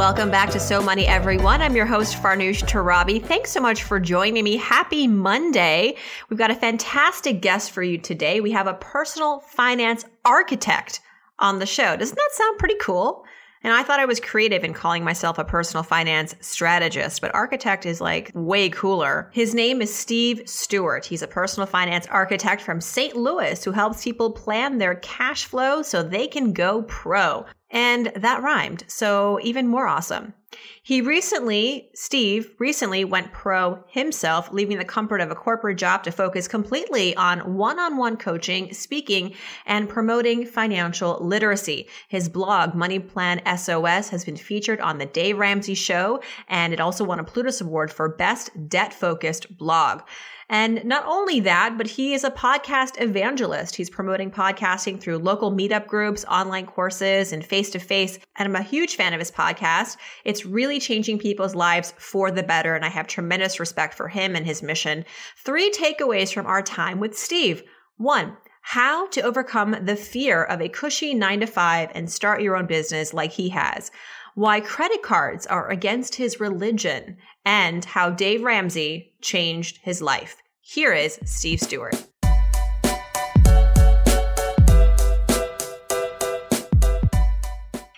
Welcome back to So Money, everyone. I'm your host, Farnoosh Torabi. Thanks so much for joining me. Happy Monday. We've got a fantastic guest for you today. We have a personal finance architect on the show. Doesn't that sound pretty cool? And I thought I was creative in calling myself a personal finance strategist, but architect is like way cooler. His name is Steve Stewart. He's a personal finance architect from St. Louis who helps people plan their cash flow so they can go pro. And that rhymed. So even more awesome. He recently, Steve, recently went pro himself, leaving the comfort of a corporate job to focus completely on one on one coaching, speaking, and promoting financial literacy. His blog, Money Plan SOS, has been featured on The Dave Ramsey Show, and it also won a Plutus Award for Best Debt Focused Blog. And not only that, but he is a podcast evangelist. He's promoting podcasting through local meetup groups, online courses, and face to face. And I'm a huge fan of his podcast. It's really changing people's lives for the better. And I have tremendous respect for him and his mission. Three takeaways from our time with Steve. One, how to overcome the fear of a cushy nine to five and start your own business like he has why credit cards are against his religion, and how Dave Ramsey changed his life. Here is Steve Stewart.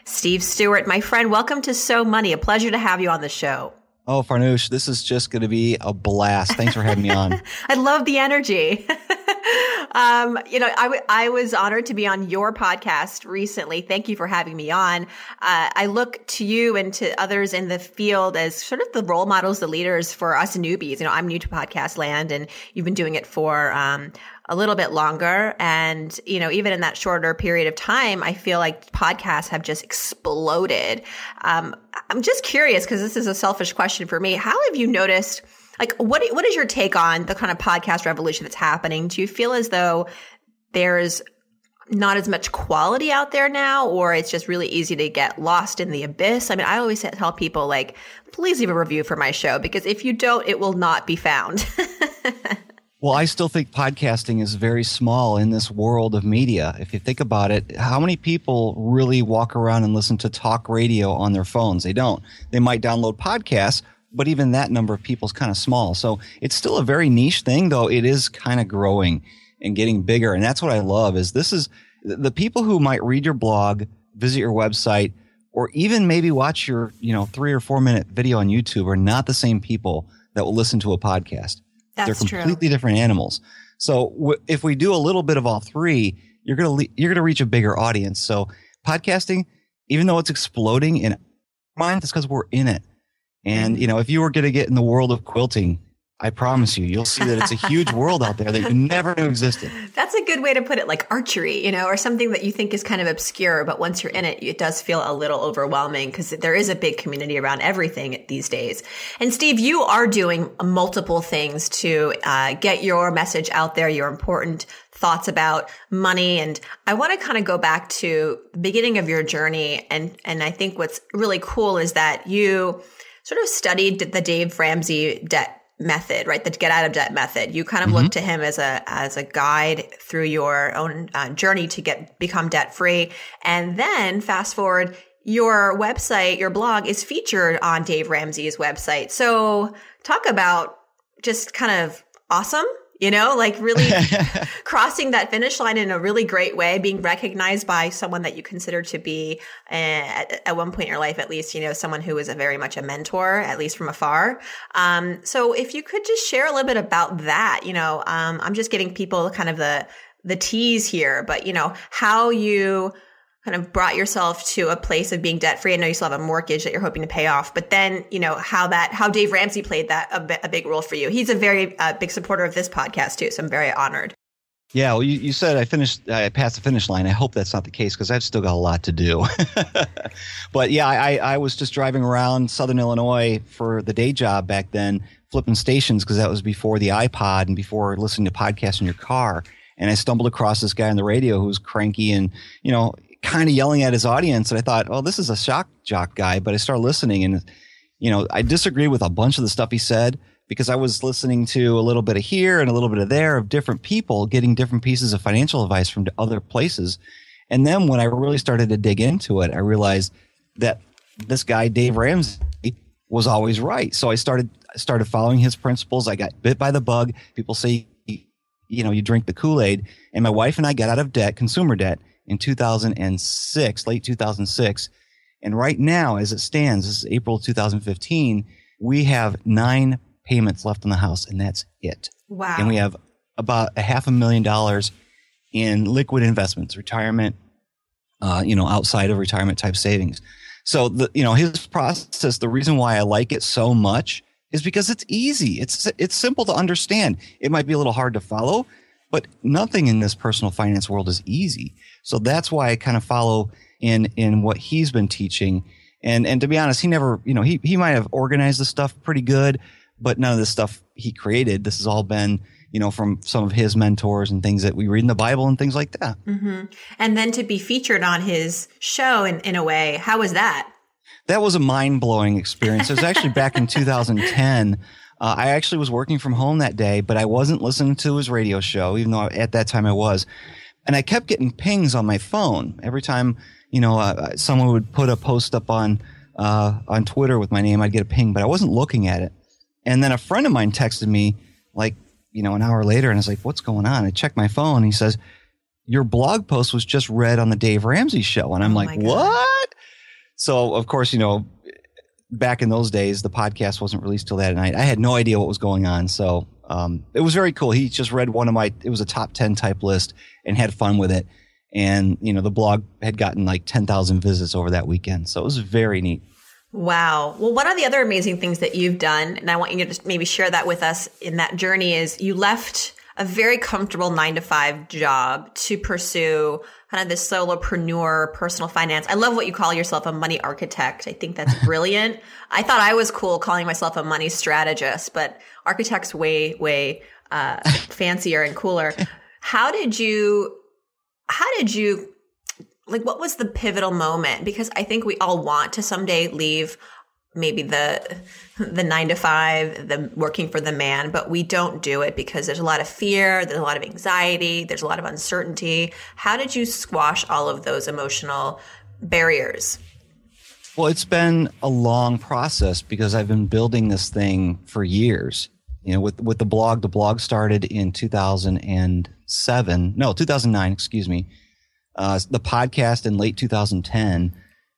Steve Stewart, my friend, welcome to So Money. A pleasure to have you on the show. Oh, Farnoosh, this is just going to be a blast. Thanks for having me on. I love the energy. um, you know, I, w- I was honored to be on your podcast recently. Thank you for having me on. Uh, I look to you and to others in the field as sort of the role models, the leaders for us newbies. You know, I'm new to podcast land and you've been doing it for, um, a little bit longer. And, you know, even in that shorter period of time, I feel like podcasts have just exploded. Um, I'm just curious because this is a selfish question for me. How have you noticed, like, what, what is your take on the kind of podcast revolution that's happening? Do you feel as though there's not as much quality out there now, or it's just really easy to get lost in the abyss. I mean, I always tell people like, please leave a review for my show because if you don't, it will not be found. Well, I still think podcasting is very small in this world of media. If you think about it, how many people really walk around and listen to talk radio on their phones? They don't. They might download podcasts, but even that number of people is kind of small. So it's still a very niche thing, though it is kind of growing and getting bigger. And that's what I love is this is the people who might read your blog, visit your website, or even maybe watch your, you know, three or four minute video on YouTube are not the same people that will listen to a podcast. That's They're completely true. different animals. So w- if we do a little bit of all three, you're gonna le- you're gonna reach a bigger audience. So podcasting, even though it's exploding in mind, it's because we're in it. And you know, if you were gonna get in the world of quilting, I promise you, you'll see that it's a huge world out there that you never knew existed. That's a good way to put it, like archery, you know, or something that you think is kind of obscure, but once you're in it, it does feel a little overwhelming because there is a big community around everything these days. And Steve, you are doing multiple things to uh, get your message out there, your important thoughts about money. And I want to kind of go back to the beginning of your journey. And, and I think what's really cool is that you sort of studied the Dave Ramsey debt method, right? The get out of debt method. You kind of mm-hmm. look to him as a as a guide through your own uh, journey to get become debt free, and then fast forward. Your website, your blog is featured on Dave Ramsey's website. So talk about just kind of awesome you know, like really crossing that finish line in a really great way, being recognized by someone that you consider to be uh, at, at, one point in your life, at least, you know, someone who is a very much a mentor, at least from afar. Um, so if you could just share a little bit about that, you know, um, I'm just giving people kind of the, the tease here, but you know, how you, kind of brought yourself to a place of being debt free. I know you still have a mortgage that you're hoping to pay off, but then, you know, how that, how Dave Ramsey played that a, a big role for you. He's a very uh, big supporter of this podcast too. So I'm very honored. Yeah, well, you, you said I finished, I passed the finish line. I hope that's not the case because I've still got a lot to do. but yeah, I, I was just driving around Southern Illinois for the day job back then, flipping stations because that was before the iPod and before listening to podcasts in your car. And I stumbled across this guy on the radio who was cranky and, you know, kind of yelling at his audience. And I thought, oh, this is a shock jock guy. But I started listening and, you know, I disagreed with a bunch of the stuff he said because I was listening to a little bit of here and a little bit of there of different people getting different pieces of financial advice from other places. And then when I really started to dig into it, I realized that this guy, Dave Ramsey, was always right. So I started started following his principles. I got bit by the bug. People say, you know, you drink the Kool Aid. And my wife and I got out of debt, consumer debt, in 2006, late 2006. And right now, as it stands, this is April 2015, we have nine payments left on the house, and that's it. Wow. And we have about a half a million dollars in liquid investments, retirement, uh, you know, outside of retirement type savings. So the you know his process, the reason why I like it so much is because it's easy. It's it's simple to understand. It might be a little hard to follow, but nothing in this personal finance world is easy. So that's why I kind of follow in in what he's been teaching. And and to be honest, he never, you know, he he might have organized the stuff pretty good, but none of this stuff he created. This has all been, you know, from some of his mentors and things that we read in the Bible and things like that. Mm-hmm. And then to be featured on his show in, in a way, how was that? That was a mind blowing experience. It was actually back in 2010. Uh, I actually was working from home that day, but I wasn't listening to his radio show, even though at that time I was. And I kept getting pings on my phone every time, you know, uh, someone would put a post up on uh, on Twitter with my name. I'd get a ping, but I wasn't looking at it. And then a friend of mine texted me like, you know, an hour later and I was like, what's going on? I checked my phone and he says, your blog post was just read on the Dave Ramsey show. And I'm oh like, what? So of course, you know, back in those days, the podcast wasn't released till that night. I had no idea what was going on. So, um, it was very cool. He just read one of my, it was a top 10 type list and had fun with it. And, you know, the blog had gotten like 10,000 visits over that weekend. So it was very neat. Wow. Well, one of the other amazing things that you've done, and I want you to just maybe share that with us in that journey, is you left a very comfortable nine to five job to pursue kind of this solopreneur personal finance. I love what you call yourself a money architect. I think that's brilliant. I thought I was cool calling myself a money strategist, but architect's way, way uh, fancier and cooler. How did you, how did you like what was the pivotal moment because i think we all want to someday leave maybe the the 9 to 5 the working for the man but we don't do it because there's a lot of fear there's a lot of anxiety there's a lot of uncertainty. How did you squash all of those emotional barriers? Well it's been a long process because i've been building this thing for years. You know with with the blog the blog started in 2007 no 2009 excuse me. Uh, the podcast in late 2010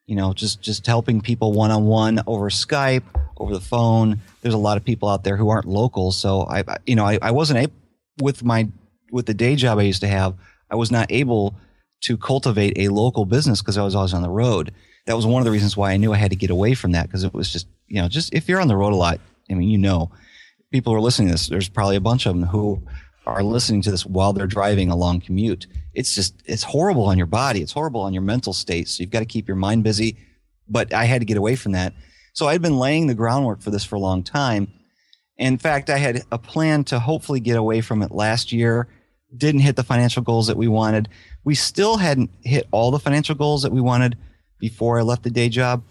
you know just just helping people one-on-one over skype over the phone. There's a lot of people out there who aren't local. So i you know i, I wasn't able with my with the day job i used to have i was not able to cultivate a local business because i was always on the road. That was one of the reasons why i knew i had to get away from that because it was just you know just if you're on the road a lot i mean you know people are listening to this. There's probably a bunch of them who are listening to this while they're driving a long commute. It's just, it's horrible on your body. It's horrible on your mental state. So you've got to keep your mind busy. But I had to get away from that. So I'd been laying the groundwork for this for a long time. In fact, I had a plan to hopefully get away from it last year. Didn't hit the financial goals that we wanted. We still hadn't hit all the financial goals that we wanted before I left the day job.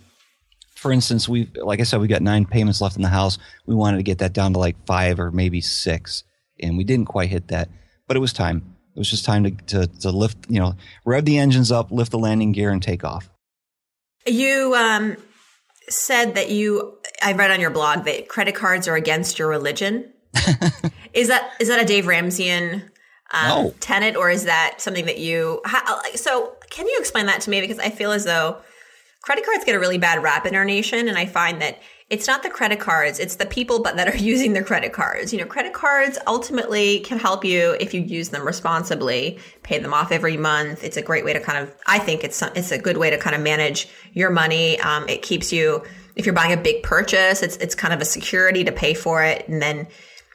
For instance, we, like I said, we got nine payments left in the house. We wanted to get that down to like five or maybe six and we didn't quite hit that, but it was time. It was just time to, to, to lift, you know, rev the engines up, lift the landing gear, and take off. You um, said that you, I read on your blog that credit cards are against your religion. is that is that a Dave Ramseyan um, no. tenet, or is that something that you? How, so, can you explain that to me? Because I feel as though credit cards get a really bad rap in our nation, and I find that it's not the credit cards, it's the people but that are using their credit cards. You know, credit cards ultimately can help you if you use them responsibly, pay them off every month. It's a great way to kind of I think it's it's a good way to kind of manage your money. Um, it keeps you if you're buying a big purchase, it's it's kind of a security to pay for it and then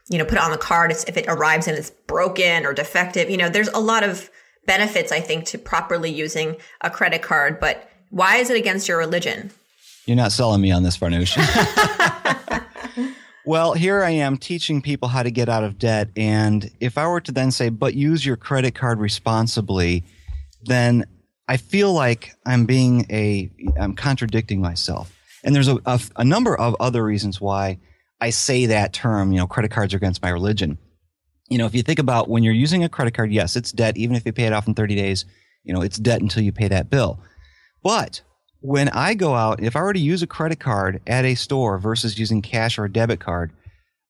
you know, put it on the card It's, if it arrives and it's broken or defective. You know, there's a lot of benefits, I think, to properly using a credit card. But why is it against your religion? You're not selling me on this, Farnoosh. well, here I am teaching people how to get out of debt. And if I were to then say, but use your credit card responsibly, then I feel like I'm being a, I'm contradicting myself. And there's a, a, a number of other reasons why I say that term, you know, credit cards are against my religion. You know, if you think about when you're using a credit card, yes, it's debt. Even if you pay it off in 30 days, you know, it's debt until you pay that bill. But when I go out, if I were to use a credit card at a store versus using cash or a debit card,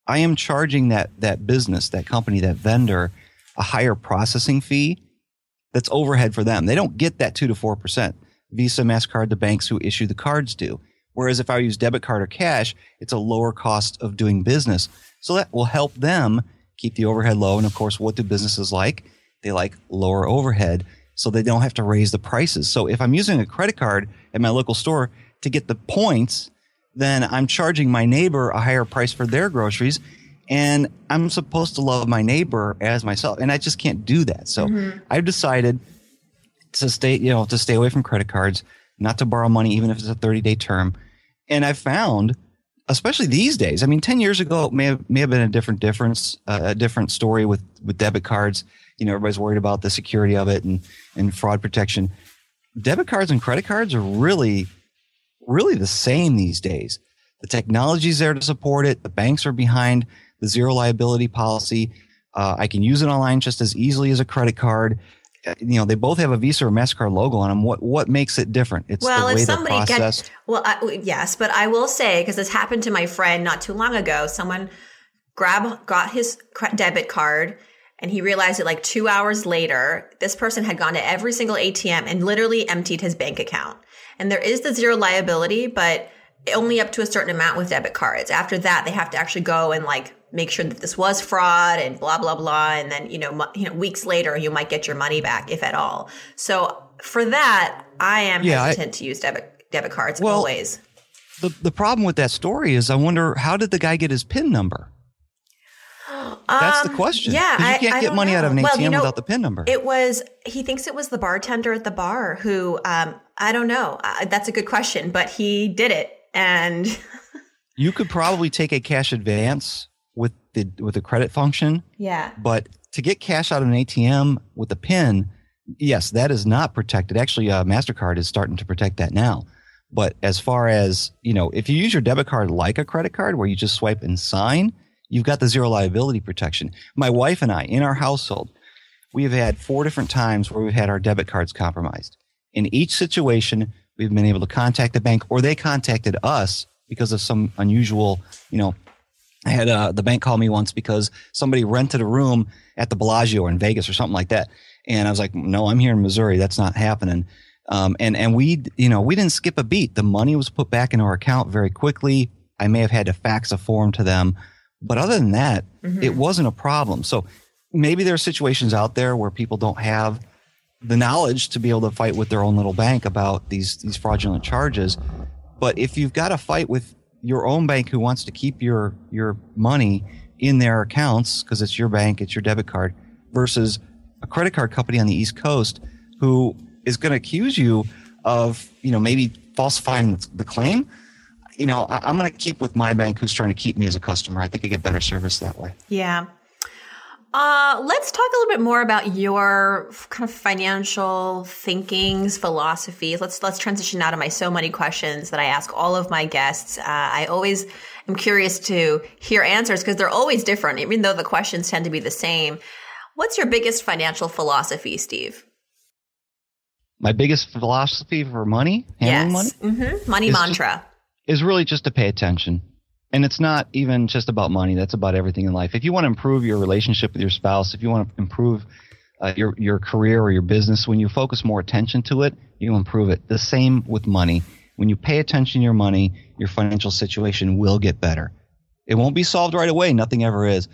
I am charging that, that business, that company, that vendor a higher processing fee that's overhead for them. They don't get that two to 4%. Visa, MasterCard, the banks who issue the cards do. Whereas if I use debit card or cash, it's a lower cost of doing business. So that will help them keep the overhead low. And of course, what do businesses like? They like lower overhead so they don't have to raise the prices. So if I'm using a credit card at my local store to get the points, then I'm charging my neighbor a higher price for their groceries. And I'm supposed to love my neighbor as myself. And I just can't do that. So mm-hmm. I've decided to stay, you know, to stay away from credit cards, not to borrow money, even if it's a 30 day term. And I found, especially these days, I mean, 10 years ago, it may have, may have been a different difference, uh, a different story with, with debit cards. You know, everybody's worried about the security of it and, and fraud protection. Debit cards and credit cards are really, really the same these days. The technology is there to support it. The banks are behind the zero liability policy. Uh, I can use it online just as easily as a credit card. You know, they both have a Visa or Mastercard logo on them. What what makes it different? It's well, the way if somebody they're processed. Gets, well, I, yes, but I will say because this happened to my friend not too long ago. Someone grab got his debit card and he realized it like two hours later. This person had gone to every single ATM and literally emptied his bank account. And there is the zero liability, but only up to a certain amount with debit cards. After that, they have to actually go and like make sure that this was fraud and blah blah blah and then you know you know weeks later you might get your money back if at all so for that i am yeah, hesitant I, to use debit debit cards well, always the the problem with that story is i wonder how did the guy get his pin number that's the um, question. Yeah, you can't I, I get money know. out of an ATM well, you know, without the PIN number. It was. He thinks it was the bartender at the bar who. Um, I don't know. Uh, that's a good question, but he did it, and you could probably take a cash advance the with the credit function. Yeah. But to get cash out of an ATM with a PIN, yes, that is not protected. Actually, uh, Mastercard is starting to protect that now. But as far as you know, if you use your debit card like a credit card, where you just swipe and sign, you've got the zero liability protection. My wife and I, in our household, we have had four different times where we've had our debit cards compromised. In each situation, we've been able to contact the bank, or they contacted us because of some unusual, you know, I had uh, the bank call me once because somebody rented a room at the Bellagio in Vegas or something like that, and I was like, "No, I'm here in Missouri. That's not happening." Um, and and we, you know, we didn't skip a beat. The money was put back into our account very quickly. I may have had to fax a form to them, but other than that, mm-hmm. it wasn't a problem. So maybe there are situations out there where people don't have the knowledge to be able to fight with their own little bank about these these fraudulent charges. But if you've got to fight with your own bank who wants to keep your your money in their accounts because it's your bank, it's your debit card, versus a credit card company on the East Coast who is going to accuse you of you know maybe falsifying the claim. You know, I, am going to keep with my bank who's trying to keep me as a customer. I think I get better service that way. Yeah. Uh, let's talk a little bit more about your kind of financial thinkings, philosophies. Let's let's transition now to my So Money questions that I ask all of my guests. Uh, I always am curious to hear answers because they're always different, even though the questions tend to be the same. What's your biggest financial philosophy, Steve? My biggest philosophy for money, handling yes. money, mm-hmm. money mantra, just, is really just to pay attention and it's not even just about money. That's about everything in life. If you want to improve your relationship with your spouse, if you want to improve uh, your your career or your business, when you focus more attention to it, you improve it. The same with money. When you pay attention to your money, your financial situation will get better. It won't be solved right away. Nothing ever is.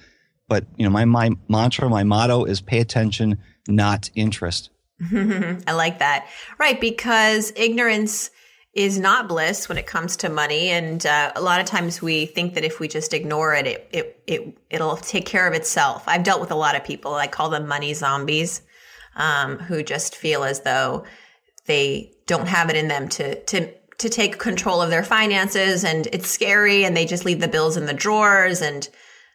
But you know, my my mantra, my motto is pay attention, not interest. I like that. Right, because ignorance is not bliss when it comes to money, and uh, a lot of times we think that if we just ignore it, it it it it'll take care of itself. I've dealt with a lot of people. I call them money zombies, um, who just feel as though they don't have it in them to to to take control of their finances, and it's scary, and they just leave the bills in the drawers and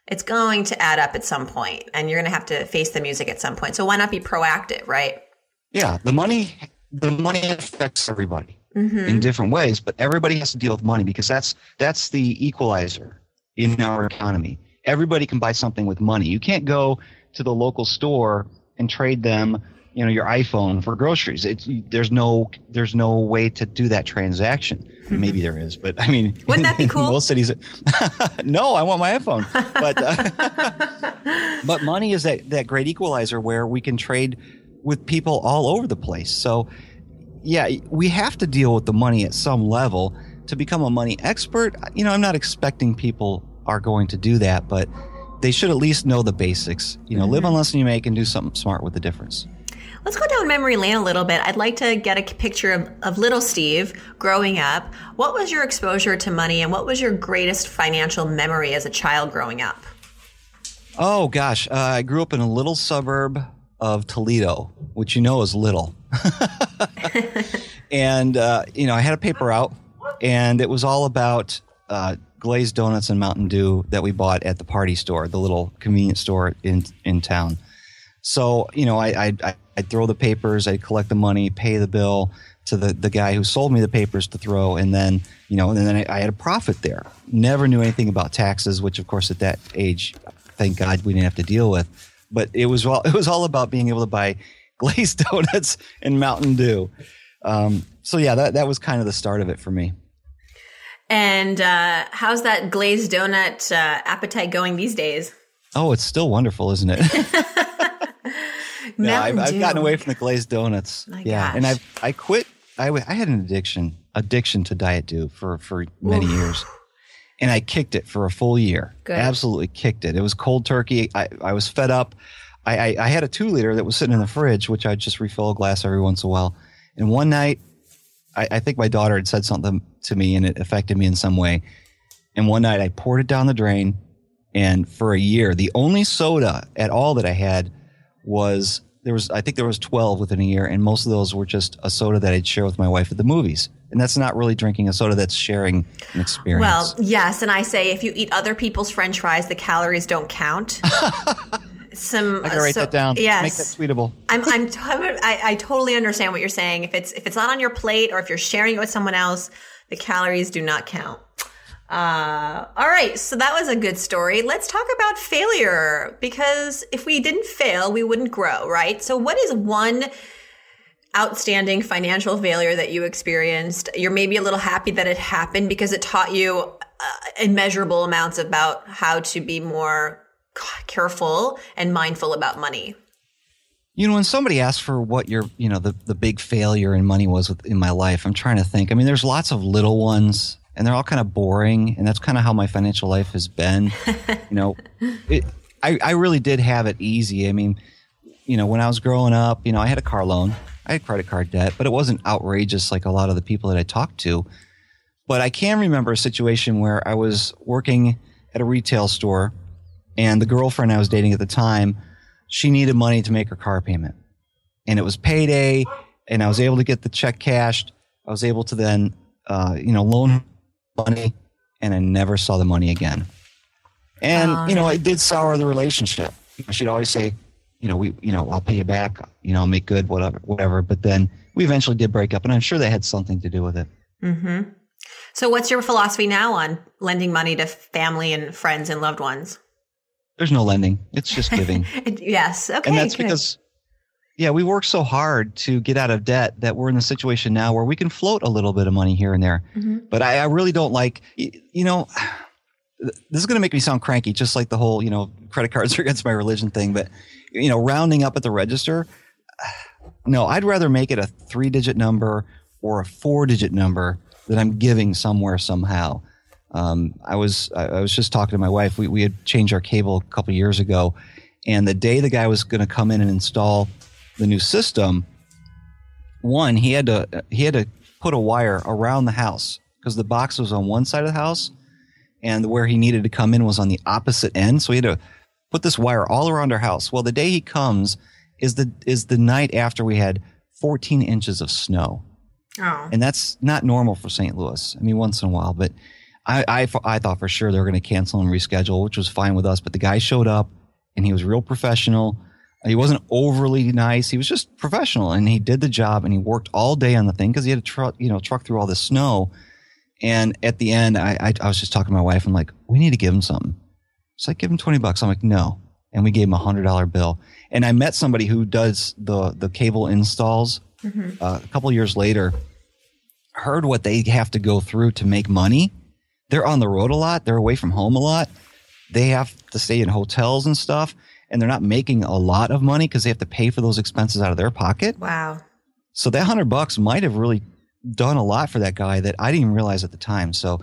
it's going to add up at some point and you're going to have to face the music at some point. So why not be proactive, right? Yeah, the money the money affects everybody mm-hmm. in different ways, but everybody has to deal with money because that's that's the equalizer in our economy. Everybody can buy something with money. You can't go to the local store and trade them, you know, your iPhone for groceries. It's there's no there's no way to do that transaction. Mm-hmm. Maybe there is, but I mean, wouldn't that be cool? most cities, no, I want my iPhone. But uh, but money is that that great equalizer where we can trade with people all over the place. So yeah, we have to deal with the money at some level to become a money expert. You know, I'm not expecting people are going to do that, but they should at least know the basics. You know, mm-hmm. live on less than you make and do something smart with the difference. Let's go down memory lane a little bit. I'd like to get a picture of, of little Steve growing up. What was your exposure to money and what was your greatest financial memory as a child growing up? Oh, gosh. Uh, I grew up in a little suburb of Toledo, which you know is little. And, uh, you know, I had a paper out and it was all about uh, glazed donuts and Mountain Dew that we bought at the party store, the little convenience store in, in town. So, you know, I, I, I'd throw the papers, I'd collect the money, pay the bill to the, the guy who sold me the papers to throw, and then, you know, and then I, I had a profit there. Never knew anything about taxes, which, of course, at that age, thank God we didn't have to deal with. But it was all, it was all about being able to buy glazed donuts and Mountain Dew. Um, so yeah, that, that was kind of the start of it for me. And uh, how's that glazed donut uh, appetite going these days? Oh, it's still wonderful, isn't it? no, I've, I've, gotten away from the glazed donuts. My yeah, gosh. and I I quit. I, I had an addiction addiction to Diet Dew for for many Oof. years, and I kicked it for a full year. Good. Absolutely kicked it. It was cold turkey. I I was fed up. I, I, I had a two liter that was sitting in the fridge, which I'd just refill a glass every once in a while. And one night, I, I think my daughter had said something to me, and it affected me in some way. And one night, I poured it down the drain, and for a year, the only soda at all that I had was there was I think there was 12 within a year and most of those were just a soda that I'd share with my wife at the movies. And that's not really drinking a soda, that's sharing an experience. Well, yes, and I say if you eat other people's french fries, the calories don't count. Some I can write so, that down. Yes. Make that tweetable. I'm, I'm t- I, I totally understand what you're saying. If it's if it's not on your plate or if you're sharing it with someone else, the calories do not count. Uh, all right, so that was a good story. Let's talk about failure because if we didn't fail, we wouldn't grow, right? So, what is one outstanding financial failure that you experienced? You're maybe a little happy that it happened because it taught you uh, immeasurable amounts about how to be more careful and mindful about money. You know, when somebody asks for what your, you know, the, the big failure in money was in my life, I'm trying to think. I mean, there's lots of little ones and they're all kind of boring. And that's kind of how my financial life has been. you know, it, I, I really did have it easy. I mean, you know, when I was growing up, you know, I had a car loan, I had credit card debt, but it wasn't outrageous like a lot of the people that I talked to. But I can remember a situation where I was working at a retail store and the girlfriend I was dating at the time, she needed money to make her car payment. And it was payday and I was able to get the check cashed. I was able to then, uh, you know, loan money and I never saw the money again. And, oh, you know, it did sour the relationship. She'd always say, you know, we, you know, I'll pay you back, you know, I'll make good, whatever, whatever. But then we eventually did break up and I'm sure that had something to do with it. Mm-hmm. So what's your philosophy now on lending money to family and friends and loved ones? There's no lending. It's just giving. yes. Okay. And that's good. because yeah, we work so hard to get out of debt that we're in a situation now where we can float a little bit of money here and there. Mm-hmm. But I, I, really don't like, you know, this is going to make me sound cranky, just like the whole, you know, credit cards are against my religion thing. But, you know, rounding up at the register, no, I'd rather make it a three digit number or a four digit number that I'm giving somewhere somehow. Um, I was I was just talking to my wife. We we had changed our cable a couple years ago, and the day the guy was going to come in and install the new system, one he had to he had to put a wire around the house because the box was on one side of the house and where he needed to come in was on the opposite end. So he had to put this wire all around our house. Well, the day he comes is the is the night after we had 14 inches of snow. Oh. And that's not normal for St. Louis. I mean, once in a while, but I, I, I thought for sure they were going to cancel and reschedule, which was fine with us. But the guy showed up and he was real professional. He wasn't overly nice. He was just professional and he did the job and he worked all day on the thing because he had to truck, you know, truck through all the snow. And at the end, I, I, I was just talking to my wife. I'm like, we need to give him something. She's like, give him 20 bucks. I'm like, no. And we gave him a hundred dollar bill. And I met somebody who does the, the cable installs Mm-hmm. uh, a couple years later, heard what they have to go through to make money. They're on the road a lot. They're away from home a lot. They have to stay in hotels and stuff, and they're not making a lot of money because they have to pay for those expenses out of their pocket. Wow. So that hundred bucks might have really done a lot for that guy that I didn't even realize at the time. So,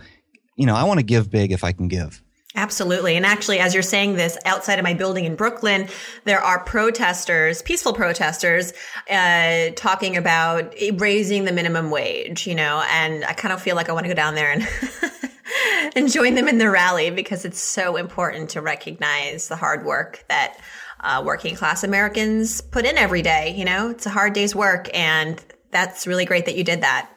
you know, I want to give big if I can give. Absolutely. And actually, as you're saying this, outside of my building in Brooklyn, there are protesters, peaceful protesters, uh, talking about raising the minimum wage, you know, and I kind of feel like I want to go down there and, and join them in the rally because it's so important to recognize the hard work that uh, working class Americans put in every day. You know, it's a hard day's work. And that's really great that you did that.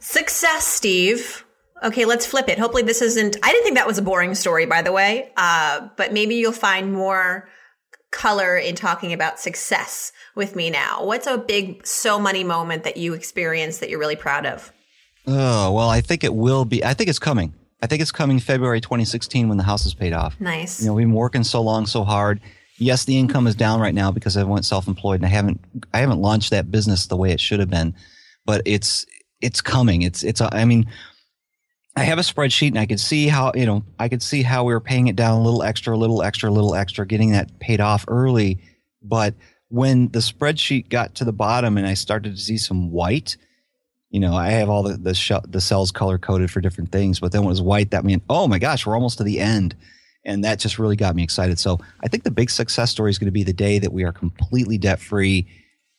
Success, Steve. Okay, let's flip it. Hopefully, this isn't. I didn't think that was a boring story, by the way. Uh, but maybe you'll find more color in talking about success with me now. What's a big so money moment that you experienced that you're really proud of? Oh, well, I think it will be. I think it's coming. I think it's coming February 2016 when the house is paid off. Nice. You know, we've been working so long, so hard. Yes, the income is down right now because I went self-employed and I haven't, I haven't launched that business the way it should have been, but it's, it's coming. It's, it's, I mean, I have a spreadsheet and I could see how, you know, I could see how we were paying it down a little extra, a little extra, a little extra, getting that paid off early. But when the spreadsheet got to the bottom and I started to see some white, you know, I have all the the, sh- the cells color coded for different things, but then when it was white, that meant, oh my gosh, we're almost to the end. And that just really got me excited. So I think the big success story is going to be the day that we are completely debt free,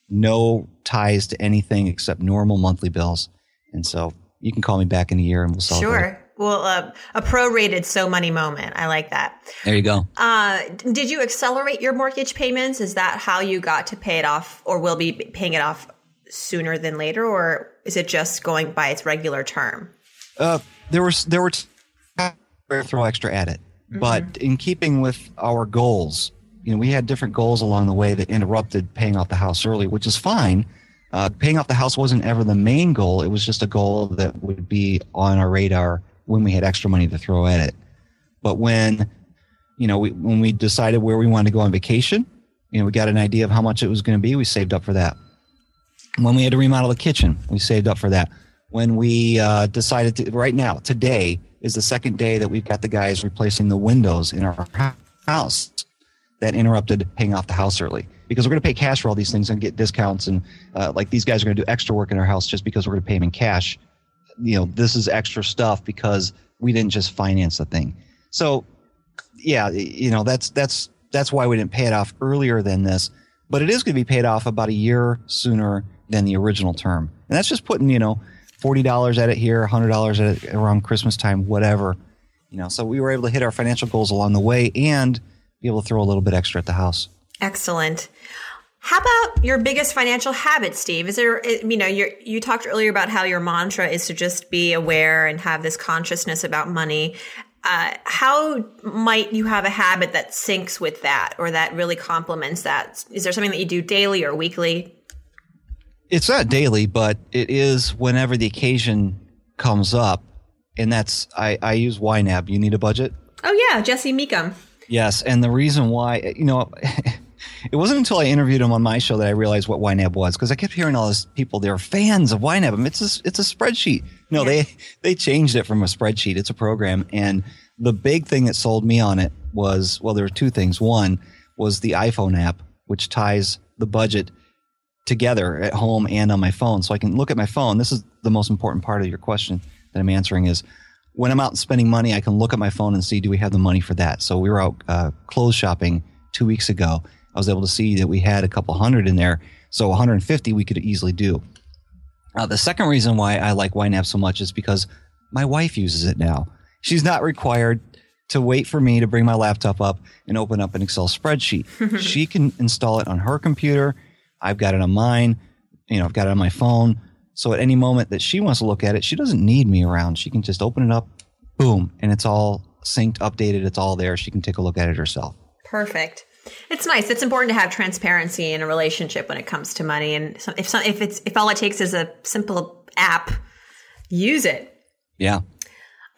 no ties to anything except normal monthly bills. And so you can call me back in a year and we'll celebrate. Sure. Well, uh, a prorated so money moment. I like that. There you go. Uh, did you accelerate your mortgage payments? Is that how you got to pay it off or will be paying it off sooner than later? Or is it just going by its regular term? Uh, there was there were t- throw extra at it, but in keeping with our goals, you know, we had different goals along the way that interrupted paying off the house early, which is fine. Uh, paying off the house wasn't ever the main goal; it was just a goal that would be on our radar when we had extra money to throw at it. But when you know, we, when we decided where we wanted to go on vacation, you know, we got an idea of how much it was going to be. We saved up for that. When we had to remodel the kitchen, we saved up for that. When we uh, decided to, right now, today is the second day that we've got the guys replacing the windows in our house that interrupted paying off the house early because we're going to pay cash for all these things and get discounts. And uh, like these guys are going to do extra work in our house just because we're going to pay them in cash. You know, this is extra stuff because we didn't just finance the thing. So, yeah, you know, that's that's that's why we didn't pay it off earlier than this. But it is going to be paid off about a year sooner than the original term, and that's just putting you know forty dollars at it here, hundred dollars at it around Christmas time, whatever. You know, so we were able to hit our financial goals along the way and be able to throw a little bit extra at the house. Excellent. How about your biggest financial habit, Steve? Is there, you know, you talked earlier about how your mantra is to just be aware and have this consciousness about money. Uh, how might you have a habit that syncs with that or that really complements that? Is there something that you do daily or weekly? It's not daily, but it is whenever the occasion comes up. And that's, I, I use YNAB. You need a budget? Oh, yeah. Jesse Mecham. Yes. And the reason why, you know, it wasn't until I interviewed him on my show that I realized what YNAB was because I kept hearing all these people, they're fans of YNAB. I mean, it's a, it's a spreadsheet. No, Yeah. they, they changed it from a spreadsheet. It's a program. And the big thing that sold me on it was, well, there were two things. One was the iPhone app, which ties the budget together at home and on my phone. So I can look at my phone. This is the most important part of your question that I'm answering is when I'm out spending money, I can look at my phone and see, do we have the money for that? So we were out uh, clothes shopping two weeks ago. I was able to see that we had a couple hundred in there. So 150 we could easily do. Uh, the second reason why I like YNAB so much is because my wife uses it now. She's not required to wait for me to bring my laptop up and open up an Excel spreadsheet. she can install it on her computer. I've got it on mine. You know, I've got it on my phone. So at any moment that she wants to look at it, she doesn't need me around. She can just open it up, boom, and it's all synced, updated. It's all there. She can take a look at it herself. Perfect. It's nice. It's important to have transparency in a relationship when it comes to money. And if some, if it's if all it takes is a simple app, use it. Yeah.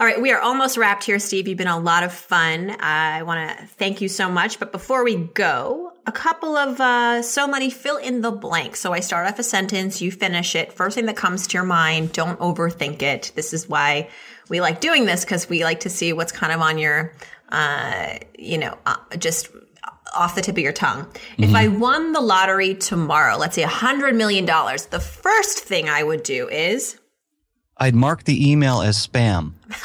All right, we are almost wrapped here, Steve. You've been a lot of fun. I want to thank you so much. But before we go, a couple of uh, So Money fill in the blank. So I start off a sentence, you finish it. First thing that comes to your mind, don't overthink it. This is why we like doing this because we like to see what's kind of on your, uh, you know, uh, just off the tip of your tongue. Mm-hmm. If I won the lottery tomorrow, let's say a hundred million dollars, the first thing I would do is I'd mark the email as spam.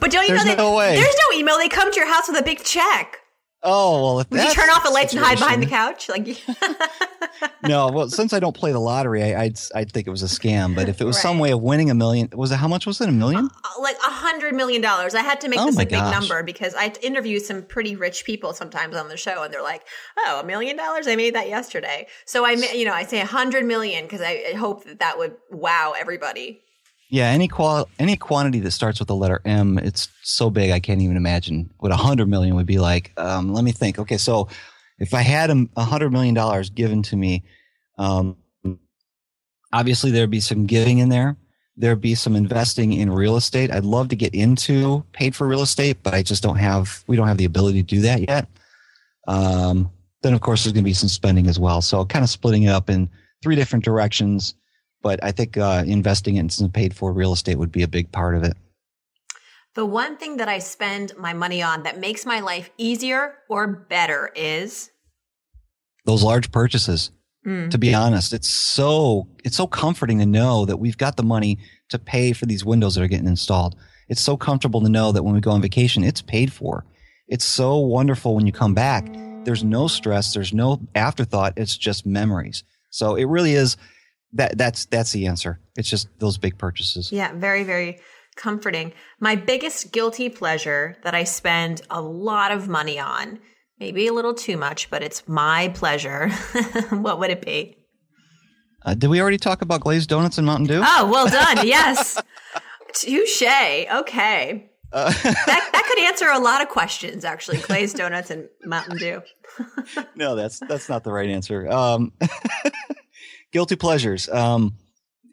but don't you there's know that no way. there's no email? They come to your house with a big check. Oh well, if Would you turn off the lights and hide behind the couch? Like no, well, since I don't play the lottery, I, would I'd think it was a scam. But if it was right. some way of winning a million, was it how much was it? A million? Uh, like a hundred million dollars. I had to make oh this a big gosh. number because I interview some pretty rich people sometimes on the show, and they're like, "Oh, a million dollars! I made that yesterday." So I, you know, I say a hundred million because I hope that that would wow everybody. Yeah, any qual any quantity that starts with the letter M, it's so big I can't even imagine what a hundred million would be like. Um, let me think. Okay, so if I had a hundred million dollars given to me, um, obviously there'd be some giving in there. There'd be some investing in real estate. I'd love to get into paid for real estate, but I just don't have. We don't have the ability to do that yet. Um, then of course there's going to be some spending as well. So kind of splitting it up in three different directions but I think uh, investing in some paid for real estate would be a big part of it. The one thing that I spend my money on that makes my life easier or better is those large purchases. Mm. To be honest, it's so it's so comforting to know that we've got the money to pay for these windows that are getting installed. It's so comfortable to know that when we go on vacation, it's paid for. It's so wonderful when you come back. There's no stress, there's no afterthought, it's just memories. So it really is that that's that's the answer. It's just those big purchases. Yeah, very very comforting. My biggest guilty pleasure that I spend a lot of money on, maybe a little too much, but it's my pleasure. what would it be? Uh, did we already talk about glazed donuts and Mountain Dew? Oh, well done. yes. Touche. Okay. Uh, that, that could answer a lot of questions, actually. Glazed donuts and Mountain Dew. no, that's that's not the right answer. Um, guilty pleasures. Um,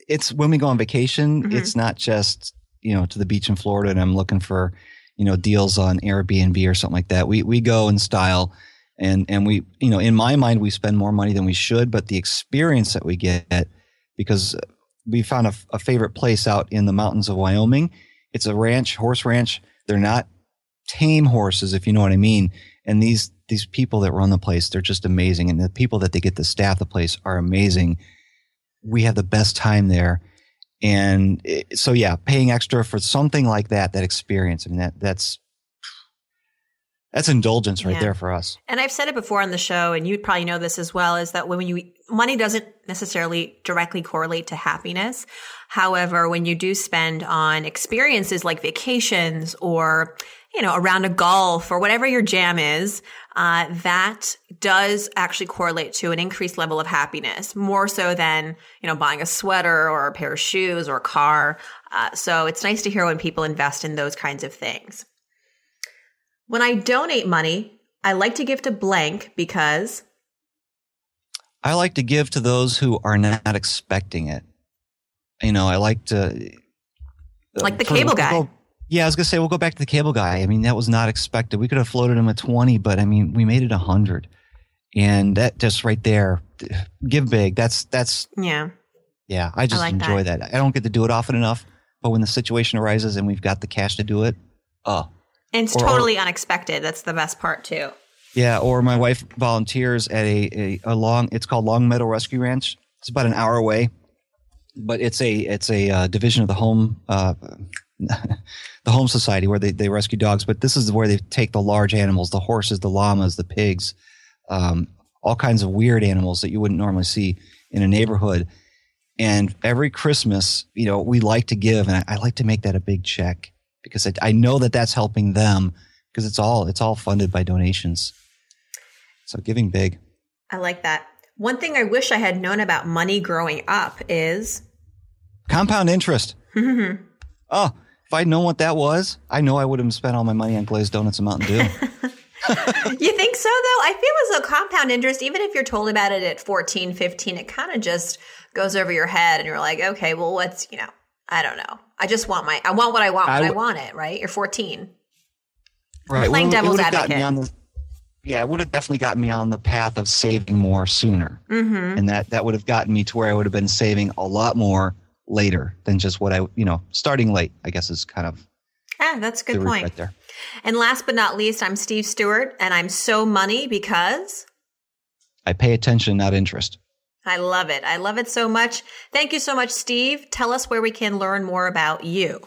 it's when we go on vacation. Mm-hmm. It's not just you know to the beach in Florida, and I'm looking for you know deals on Airbnb or something like that. We we go in style, and and we you know in my mind we spend more money than we should, but the experience that we get because we found a, a favorite place out in the mountains of Wyoming. It's a ranch, horse ranch. They're not tame horses, if you know what I mean. And these these people that run the place, they're just amazing. And the people that they get to staff the place are amazing. We have the best time there. And it, so, yeah, paying extra for something like that, that experience, I mean, that, that's, that's indulgence right yeah. there for us. And I've said it before on the show, and you probably know this as well, is that when you, money doesn't necessarily directly correlate to happiness. However, when you do spend on experiences like vacations or you know, around a golf or whatever your jam is, uh, that does actually correlate to an increased level of happiness, more so than, you know, buying a sweater or a pair of shoes or a car. Uh, so it's nice to hear when people invest in those kinds of things. When I donate money, I like to give to blank because I like to give to those who are not expecting it. You know, I like to like the cable guy. Yeah, I was gonna say we'll go back to the cable guy. I mean, that was not expected. We could have floated him at twenty, but I mean, we made it hundred, and that just right there, give big. That's that's yeah, yeah. I just I like enjoy that. that. I don't get to do it often enough, but when the situation arises and we've got the cash to do it, oh, and it's or, totally or, unexpected. That's the best part too. Yeah, or my wife volunteers at a, a, a long. It's called Longmeadow Rescue Ranch. It's about an hour away, but it's a it's a uh, division of the home. Uh, the Humane Society where they, they rescue dogs, but this is where they take the large animals, the horses, the llamas, the pigs, um, all kinds of weird animals that you wouldn't normally see in a neighborhood. And every Christmas, you know, we like to give, and I, I like to make that a big check because I, I know that that's helping them because it's all it's all funded by donations. So giving big. I like that. One thing I wish I had known about money growing up is compound interest. oh, if I'd known what that was, I know I would have spent all my money on glazed donuts and Mountain Dew. you think so though? I feel as though compound interest, even if you're told about it at 14, 15, it kind of just goes over your head and you're like, okay, well, what's, you know, I don't know. I just want my, I want what I want when I, w- I want it, right? You're 14. Right. Playing well, devil's advocate. The, yeah, it would have definitely gotten me on the path of saving more sooner. Mm-hmm. And that, that would have gotten me to where I would have been saving a lot more later than just what I, you know, starting late, I guess is kind of. Ah, that's a good point. Right there. And last but not least, I'm Steve Stewart, and I'm so money because I pay attention, not interest. I love it. I love it so much. Thank you so much, Steve. Tell us where we can learn more about you.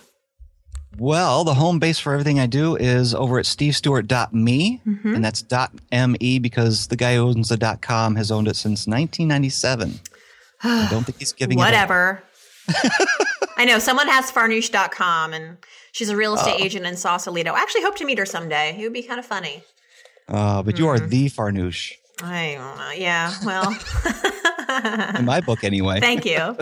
Well, the home base for everything I do is over at stevestewart.me, mm-hmm. and that's .me because the guy who owns the .dot .com has owned it since 1997. I don't think he's giving Whatever. I know someone has farnoosh.com and she's a real estate uh, agent in Sausalito. I actually hope to meet her someday. It would be kind of funny. Uh, but you mm. are the Farnoosh. I don't know. Yeah. Well, in my book, anyway. Thank you.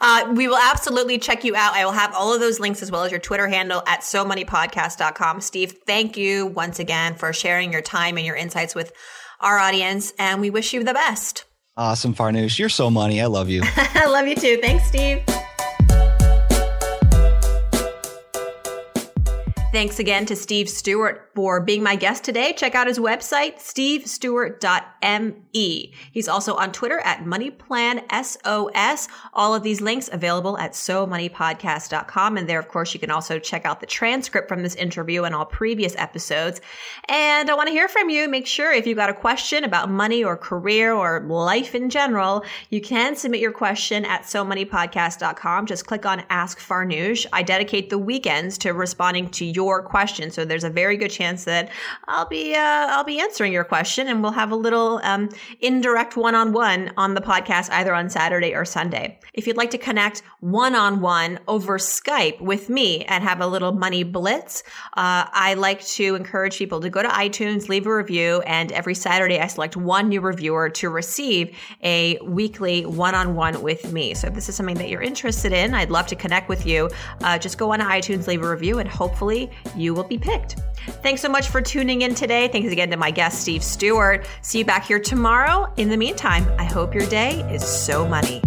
Uh, we will absolutely check you out. I will have all of those links as well as your Twitter handle at so podcast.com. Steve, thank you once again for sharing your time and your insights with our audience. And we wish you the best. Awesome, Farnoosh. You're so money. I love you. I love you too. Thanks, Steve. Thanks again to Steve Stewart for being my guest today. Check out his website, stevestewart.me. He's also on Twitter at MoneyPlanSOS. All of these links available at SoMoneyPodcast.com. And there, of course, you can also check out the transcript from this interview and all previous episodes. And I want to hear from you. Make sure if you've got a question about money or career or life in general, you can submit your question at SoMoneyPodcast.com. Just click on Ask Farnoosh. I dedicate the weekends to responding to your question. So there's a very good chance that I'll be uh, I'll be answering your question, and we'll have a little um, indirect one on the podcast either on Saturday or Sunday. If you'd like to connect one on one over Skype with me and have a little money blitz, uh, I like to encourage people to go to iTunes, leave a review, and every Saturday I select one new reviewer to receive a weekly one on one with me. So if this is something that you're interested in, I'd love to connect with you. Uh, just go on iTunes, leave a review, and hopefully you will be picked. Thanks so much for tuning in today. Thanks again to my guest, Steve Stewart. See you back here tomorrow. In the meantime, I hope your day is so money.